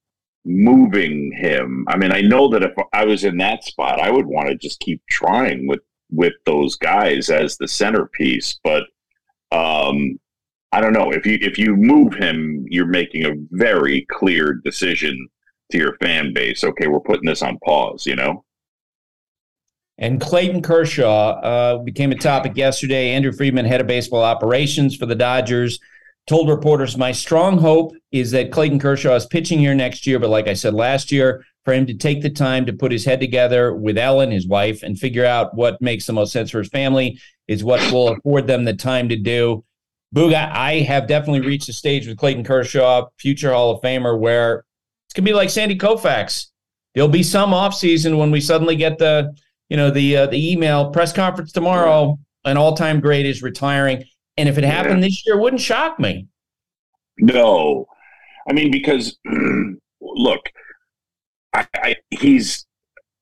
moving him. I mean, I know that if I was in that spot, I would want to just keep trying with with those guys as the centerpiece, but um, I don't know if you if you move him, you're making a very clear decision to your fan base. Okay, we're putting this on pause. You know. And Clayton Kershaw uh, became a topic yesterday. Andrew Friedman, head of baseball operations for the Dodgers, told reporters, My strong hope is that Clayton Kershaw is pitching here next year. But like I said last year, for him to take the time to put his head together with Ellen, his wife, and figure out what makes the most sense for his family is what will afford them the time to do. Booga, I have definitely reached a stage with Clayton Kershaw, future Hall of Famer, where it's gonna be like Sandy Koufax. There'll be some offseason when we suddenly get the, you know, the uh, the email press conference tomorrow. An all-time great is retiring, and if it happened this year, it wouldn't shock me. No, I mean, because [CLEARS THROAT] look, I, I, he's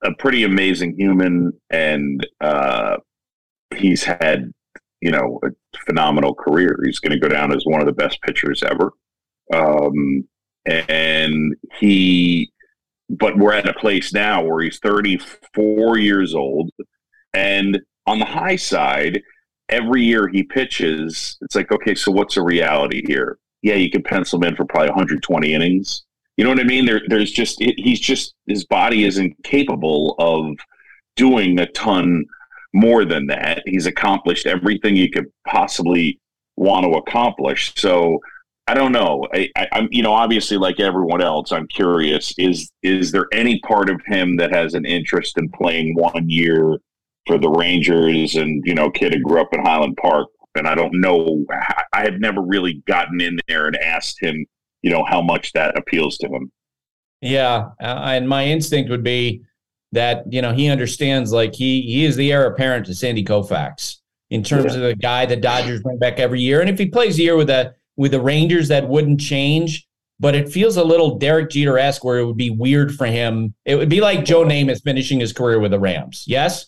a pretty amazing human, and uh, he's had you know a phenomenal career. He's going to go down as one of the best pitchers ever. Um, and he, but we're at a place now where he's 34 years old, and on the high side, every year he pitches, it's like, okay, so what's the reality here? Yeah, you can pencil him in for probably 120 innings. You know what I mean? There, there's just he's just his body isn't capable of doing a ton more than that. He's accomplished everything you could possibly want to accomplish. So I don't know. I, am you know, obviously, like everyone else, I'm curious. Is is there any part of him that has an interest in playing one year for the Rangers? And you know, kid who grew up in Highland Park, and I don't know. I have never really gotten in there and asked him, you know, how much that appeals to him. Yeah, uh, and my instinct would be that you know he understands like he he is the heir apparent to Sandy Koufax in terms yeah. of the guy the Dodgers bring back every year, and if he plays a year with a with the Rangers, that wouldn't change. But it feels a little Derek Jeter esque, where it would be weird for him. It would be like Joe Namath finishing his career with the Rams. Yes.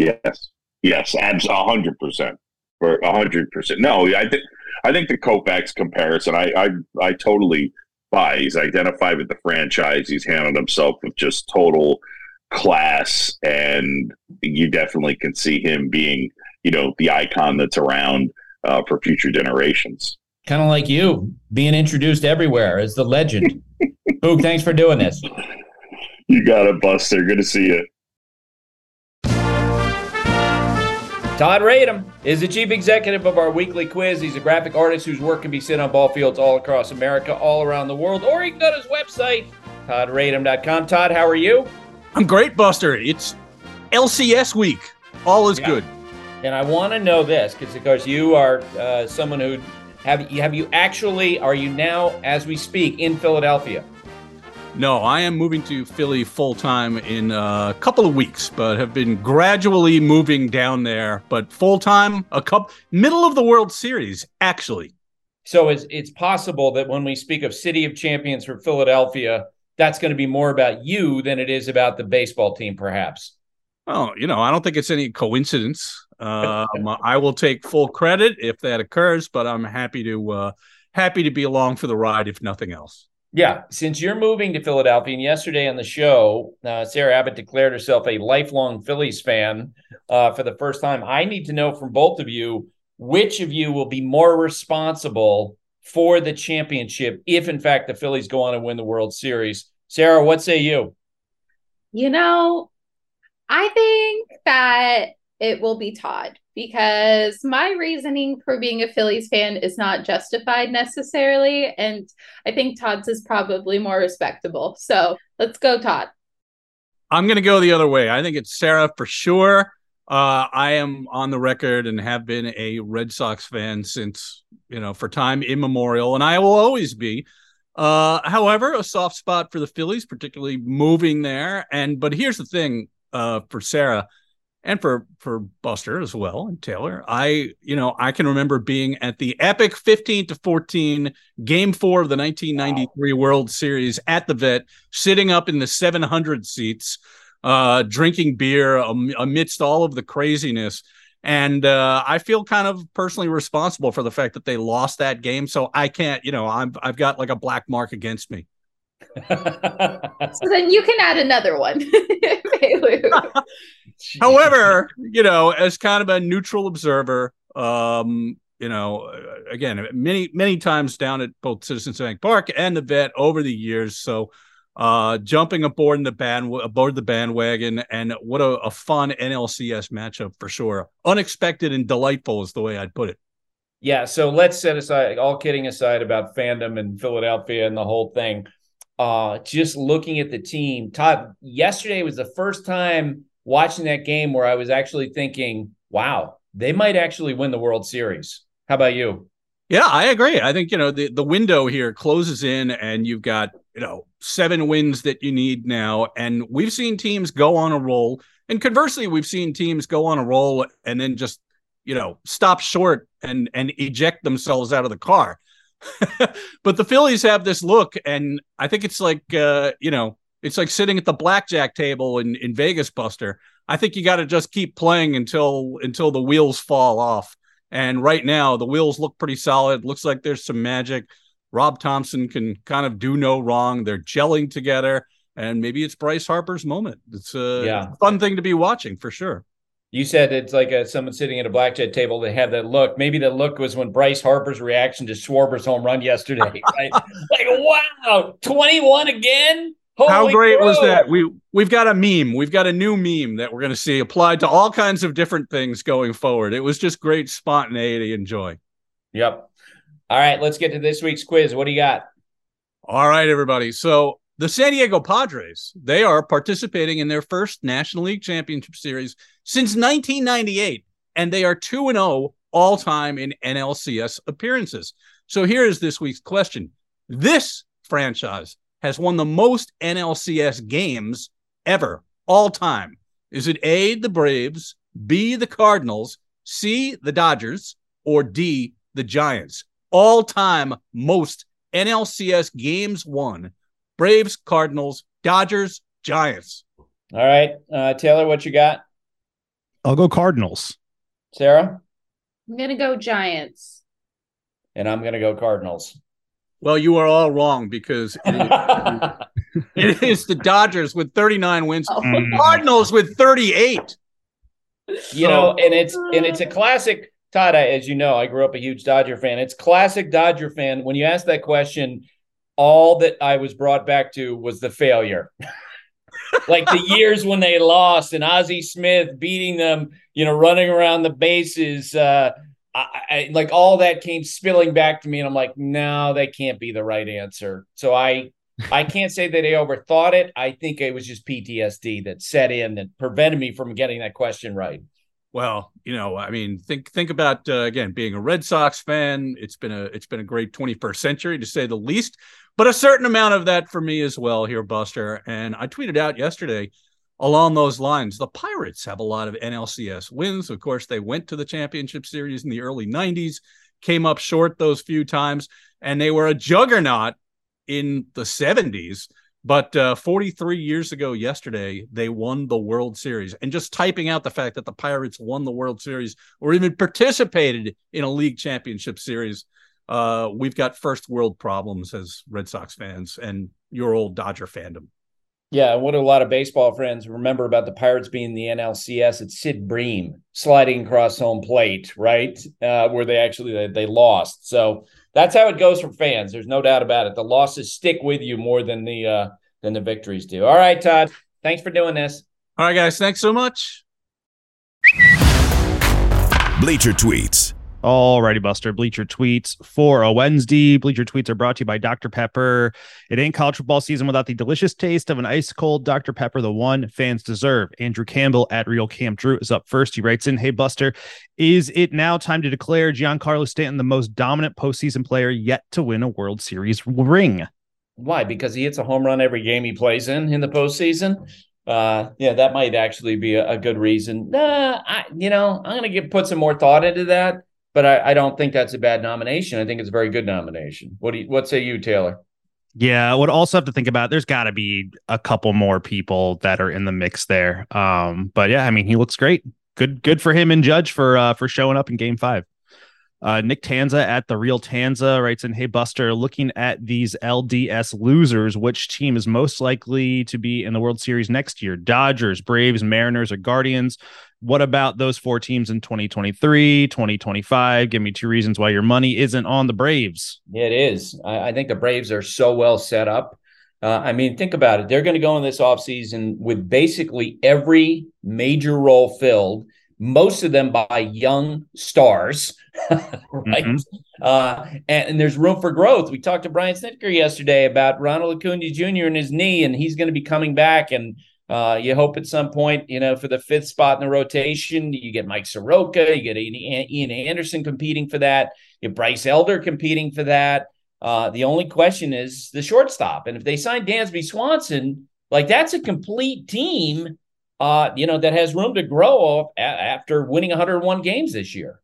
Yes. Yes. Abs. A hundred percent. For a hundred percent. No, I think I think the Koufax comparison. I I I totally buy. He's identified with the franchise. He's handled himself with just total class, and you definitely can see him being, you know, the icon that's around uh, for future generations. Kind of like you being introduced everywhere as the legend. [LAUGHS] Boog, thanks for doing this. You got it, Buster. Good to see you. Todd Radom is the chief executive of our weekly quiz. He's a graphic artist whose work can be seen on ball fields all across America, all around the world, or you can go to his website, toddradom.com. Todd, how are you? I'm great, Buster. It's LCS week. All is yeah. good. And I want to know this because, of course, you are uh, someone who have have you actually are you now, as we speak, in Philadelphia? No, I am moving to Philly full time in a couple of weeks, but have been gradually moving down there. But full time, a couple middle of the World Series, actually. So it's it's possible that when we speak of City of Champions for Philadelphia, that's going to be more about you than it is about the baseball team, perhaps. Well, you know, I don't think it's any coincidence. Um, I will take full credit if that occurs, but I'm happy to uh, happy to be along for the ride, if nothing else. Yeah, since you're moving to Philadelphia, and yesterday on the show, uh, Sarah Abbott declared herself a lifelong Phillies fan uh, for the first time. I need to know from both of you which of you will be more responsible for the championship if, in fact, the Phillies go on and win the World Series. Sarah, what say you? You know, I think that it will be Todd because my reasoning for being a Phillies fan is not justified necessarily. And I think Todd's is probably more respectable. So let's go, Todd. I'm going to go the other way. I think it's Sarah for sure. Uh, I am on the record and have been a Red Sox fan since, you know, for time immemorial, and I will always be. Uh, however, a soft spot for the Phillies, particularly moving there. And but here's the thing uh, for Sarah and for for Buster as well and Taylor. I you know I can remember being at the epic 15 to 14 game 4 of the 1993 wow. World Series at the Vet sitting up in the 700 seats uh, drinking beer amidst all of the craziness. And uh, I feel kind of personally responsible for the fact that they lost that game. So I can't, you know, I'm, I've got like a black mark against me. [LAUGHS] so then you can add another one. [LAUGHS] [LAUGHS] However, you know, as kind of a neutral observer, um, you know, again, many, many times down at both Citizens Bank Park and the vet over the years. So uh, jumping aboard the band aboard the bandwagon, and what a, a fun NLCS matchup for sure. Unexpected and delightful is the way I'd put it. Yeah, so let's set aside all kidding aside about fandom and Philadelphia and the whole thing. Uh, just looking at the team, Todd, yesterday was the first time watching that game where I was actually thinking, wow, they might actually win the World Series. How about you? Yeah, I agree. I think, you know, the, the window here closes in and you've got you know, seven wins that you need now. And we've seen teams go on a roll. And conversely, we've seen teams go on a roll and then just, you know, stop short and and eject themselves out of the car. [LAUGHS] but the Phillies have this look, and I think it's like uh, you know, it's like sitting at the blackjack table in, in Vegas, Buster. I think you got to just keep playing until until the wheels fall off. And right now, the wheels look pretty solid. Looks like there's some magic. Rob Thomson can kind of do no wrong. They're gelling together, and maybe it's Bryce Harper's moment. It's a Yeah. fun thing to be watching for sure. You said it's like a, someone sitting at a blackjack table. They have that look. Maybe the look was when Bryce Harper's reaction to Schwarber's home run yesterday. [LAUGHS] Right? like, wow, twenty-one again. How Holy great was that? We we've got a meme. We've got a new meme that we're going to see applied to all kinds of different things going forward. It was just great spontaneity and joy. Yep. All right, let's get to this week's quiz. What do you got? All right, everybody. So the San Diego Padres, they are participating in their first National League Championship Series since 1998, and they are 2 and 0 all time in NLCS appearances. So here is this week's question. This franchise has won the most NLCS games ever, all time. Is it A, the Braves, B, the Cardinals, C, the Dodgers, or D, the Giants? All time most NLCS games won. Braves, Cardinals, Dodgers, Giants. All right, uh, Taylor, what you got? I'll go Cardinals. Sarah, I'm gonna go Giants. and I'm going to go Cardinals. Well, you are all wrong because [LAUGHS] it is, it is the Dodgers with 39 wins, Mm. Cardinals with 38. you know, and it's and it's a classic. Todd, I- as you know, I grew up a huge Dodger fan. It's classic Dodger fan. When you ask that question, all that I was brought back to was the failure. [LAUGHS] like the years when they lost and Ozzie Smith beating them, you know, running around the bases. Uh, I, I like all that came spilling back to me, and I'm like, no, that can't be the right answer. So I [LAUGHS] I can't say that I overthought it. I think it was just PTSD that set in that prevented me from getting that question right. Well, you know, I mean, think think about uh, again being a Red Sox fan. It's been a it's been a great 21st century to say the least, but a certain amount of that for me as well here, Buster. And I tweeted out yesterday along those lines. The Pirates have a lot of NLCS wins. Of course, they went to the championship series in the early 90s, came up short those few times, and they were a juggernaut in the 70s. But uh, 43 years ago, yesterday, they won the World Series. And just typing out the fact that the Pirates won the World Series or even participated in a league championship series, uh, we've got first world problems as Red Sox fans and your old Dodger fandom. Yeah, what a lot of baseball friends remember about the Pirates being the NLCS? It's Sid Bream sliding across home plate, right? Uh, where they actually they, they lost. So that's how it goes for fans. There's no doubt about it. The losses stick with you more than the uh, than the victories do. All right, Todd. Thanks for doing this. All right, guys. Thanks so much. Bleacher Tweets. Alrighty, Buster. Bleacher tweets for a Wednesday. Bleacher tweets are brought to you by Dr. Pepper. It ain't college football season without the delicious taste of an ice cold Dr. Pepper, the one fans deserve. Andrew Campbell at Real Camp Drew is up first. He writes in, Hey, Buster, is it now time to declare Giancarlo Stanton the most dominant postseason player yet to win a World Series ring? Why? Because he hits a home run every game he plays in in the postseason. Uh, yeah, that might actually be a, a good reason. Uh, I, you know, I'm gonna get put some more thought into that, but I, I don't think that's a bad nomination. I think it's a very good nomination. What do you, what say you, Taylor? Yeah, I would also have to think about there's got to be a couple more people that are in the mix there. Um, but yeah, I mean, he looks great. Good, good for him and Judge for uh for showing up in game five. Uh, Nick Tanza at the real Tanza writes in, Hey Buster, looking at these LDS losers, which team is most likely to be in the World Series next year? Dodgers, Braves, Mariners, or Guardians? What about those four teams in 2023, 2025? Give me two reasons why your money isn't on the Braves. It is. I, I think the Braves are so well set up. Uh, I mean, think about it. They're going to go in this offseason with basically every major role filled, most of them by young stars, [LAUGHS] right? Uh, and, and there's room for growth. We talked to Brian Snitker yesterday about Ronald Acuna Jr. and his knee, and he's going to be coming back. And uh, you hope at some point, you know, for the fifth spot in the rotation, you get Mike Soroka, you get Ian Anderson competing for that, you have Bryce Elder competing for that. Uh, the only question is the shortstop. And if they sign Dansby Swanson, like that's a complete team, uh, you know, that has room to grow after winning 101 games this year.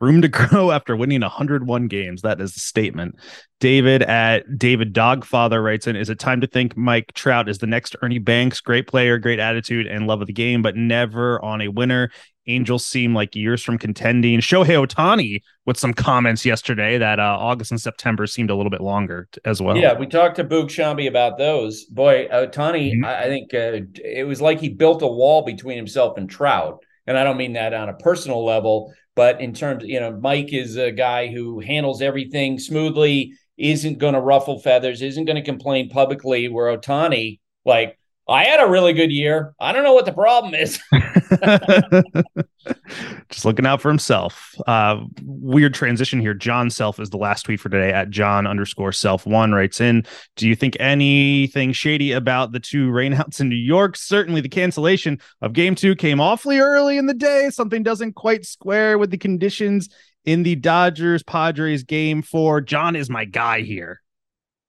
Room to [LAUGHS] grow after winning 101 games. That is a statement. David at David Dogfather writes in Is it time to think Mike Trout is the next Ernie Banks? Great player, great attitude, and love of the game, but never on a winner. Angels seem like years from contending. Shohei Ohtani with some comments yesterday that uh, August and September seemed a little bit longer t- as well. Yeah, we talked to Boog Sciambi about those. Boy, Ohtani, Mhm. I, I think uh, it was like he built a wall between himself and Trout. And I don't mean that on a personal level, but in terms, you know, Mike is a guy who handles everything smoothly, isn't going to ruffle feathers, isn't going to complain publicly. Where Ohtani, like, I had a really good year. I don't know what the problem is. [LAUGHS] Just looking out for himself. Uh, weird transition here. John Self is the last tweet for today at John underscore self one writes in. Do you think anything shady about the two rainouts in New York? Certainly the cancellation of game two came awfully early in the day. Something doesn't quite square with the conditions in the Dodgers Padres game four. John is my guy here.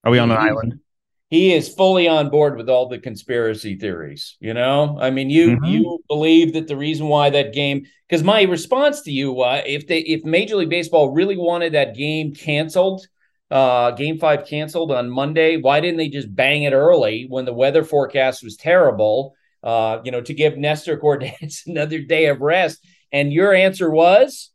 Are we on an He- island? He is fully on board with all the conspiracy theories you know? I mean you Mhm. you believe that the reason why that game because my response to you uh, if they if major league baseball really wanted that game canceled uh game five canceled on monday why didn't they just bang it early when the weather forecast was terrible uh you know to give nestor cortes [LAUGHS] another day of rest? And your answer was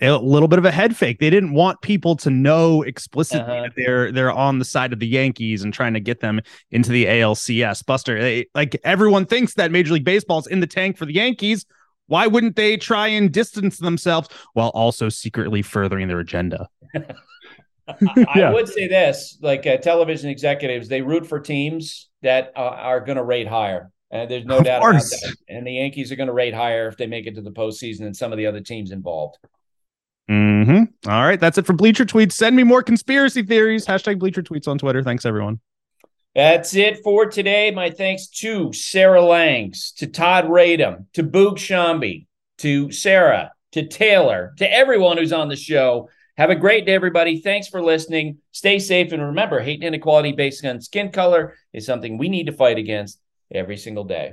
a little bit of a head fake. They didn't want people to know explicitly Uh-huh. that they're they're on the side of the Yankees and trying to get them into the ALCS. Buster, they, like everyone thinks that Major League Baseball's in the tank for the Yankees. Why wouldn't they try and distance themselves while also secretly furthering their agenda? [LAUGHS] I would say this: like uh, television executives, they root for teams that uh, are going to rate higher. And there's no Of doubt course. about that. And the Yankees are going to rate higher if they make it to the postseason than some of the other teams involved. Hmm All right, that's it for Bleacher Tweets. Send me more conspiracy theories. Hashtag Bleacher Tweets on Twitter. Thanks, everyone. That's it for today. My thanks to Sarah Langs, to Todd Radom, to Boog Sciambi, to Sarah, to Taylor, to everyone who's on the show. Have a great day, everybody. Thanks for listening. Stay safe. And remember, hate and inequality based on skin color is something we need to fight against every single day.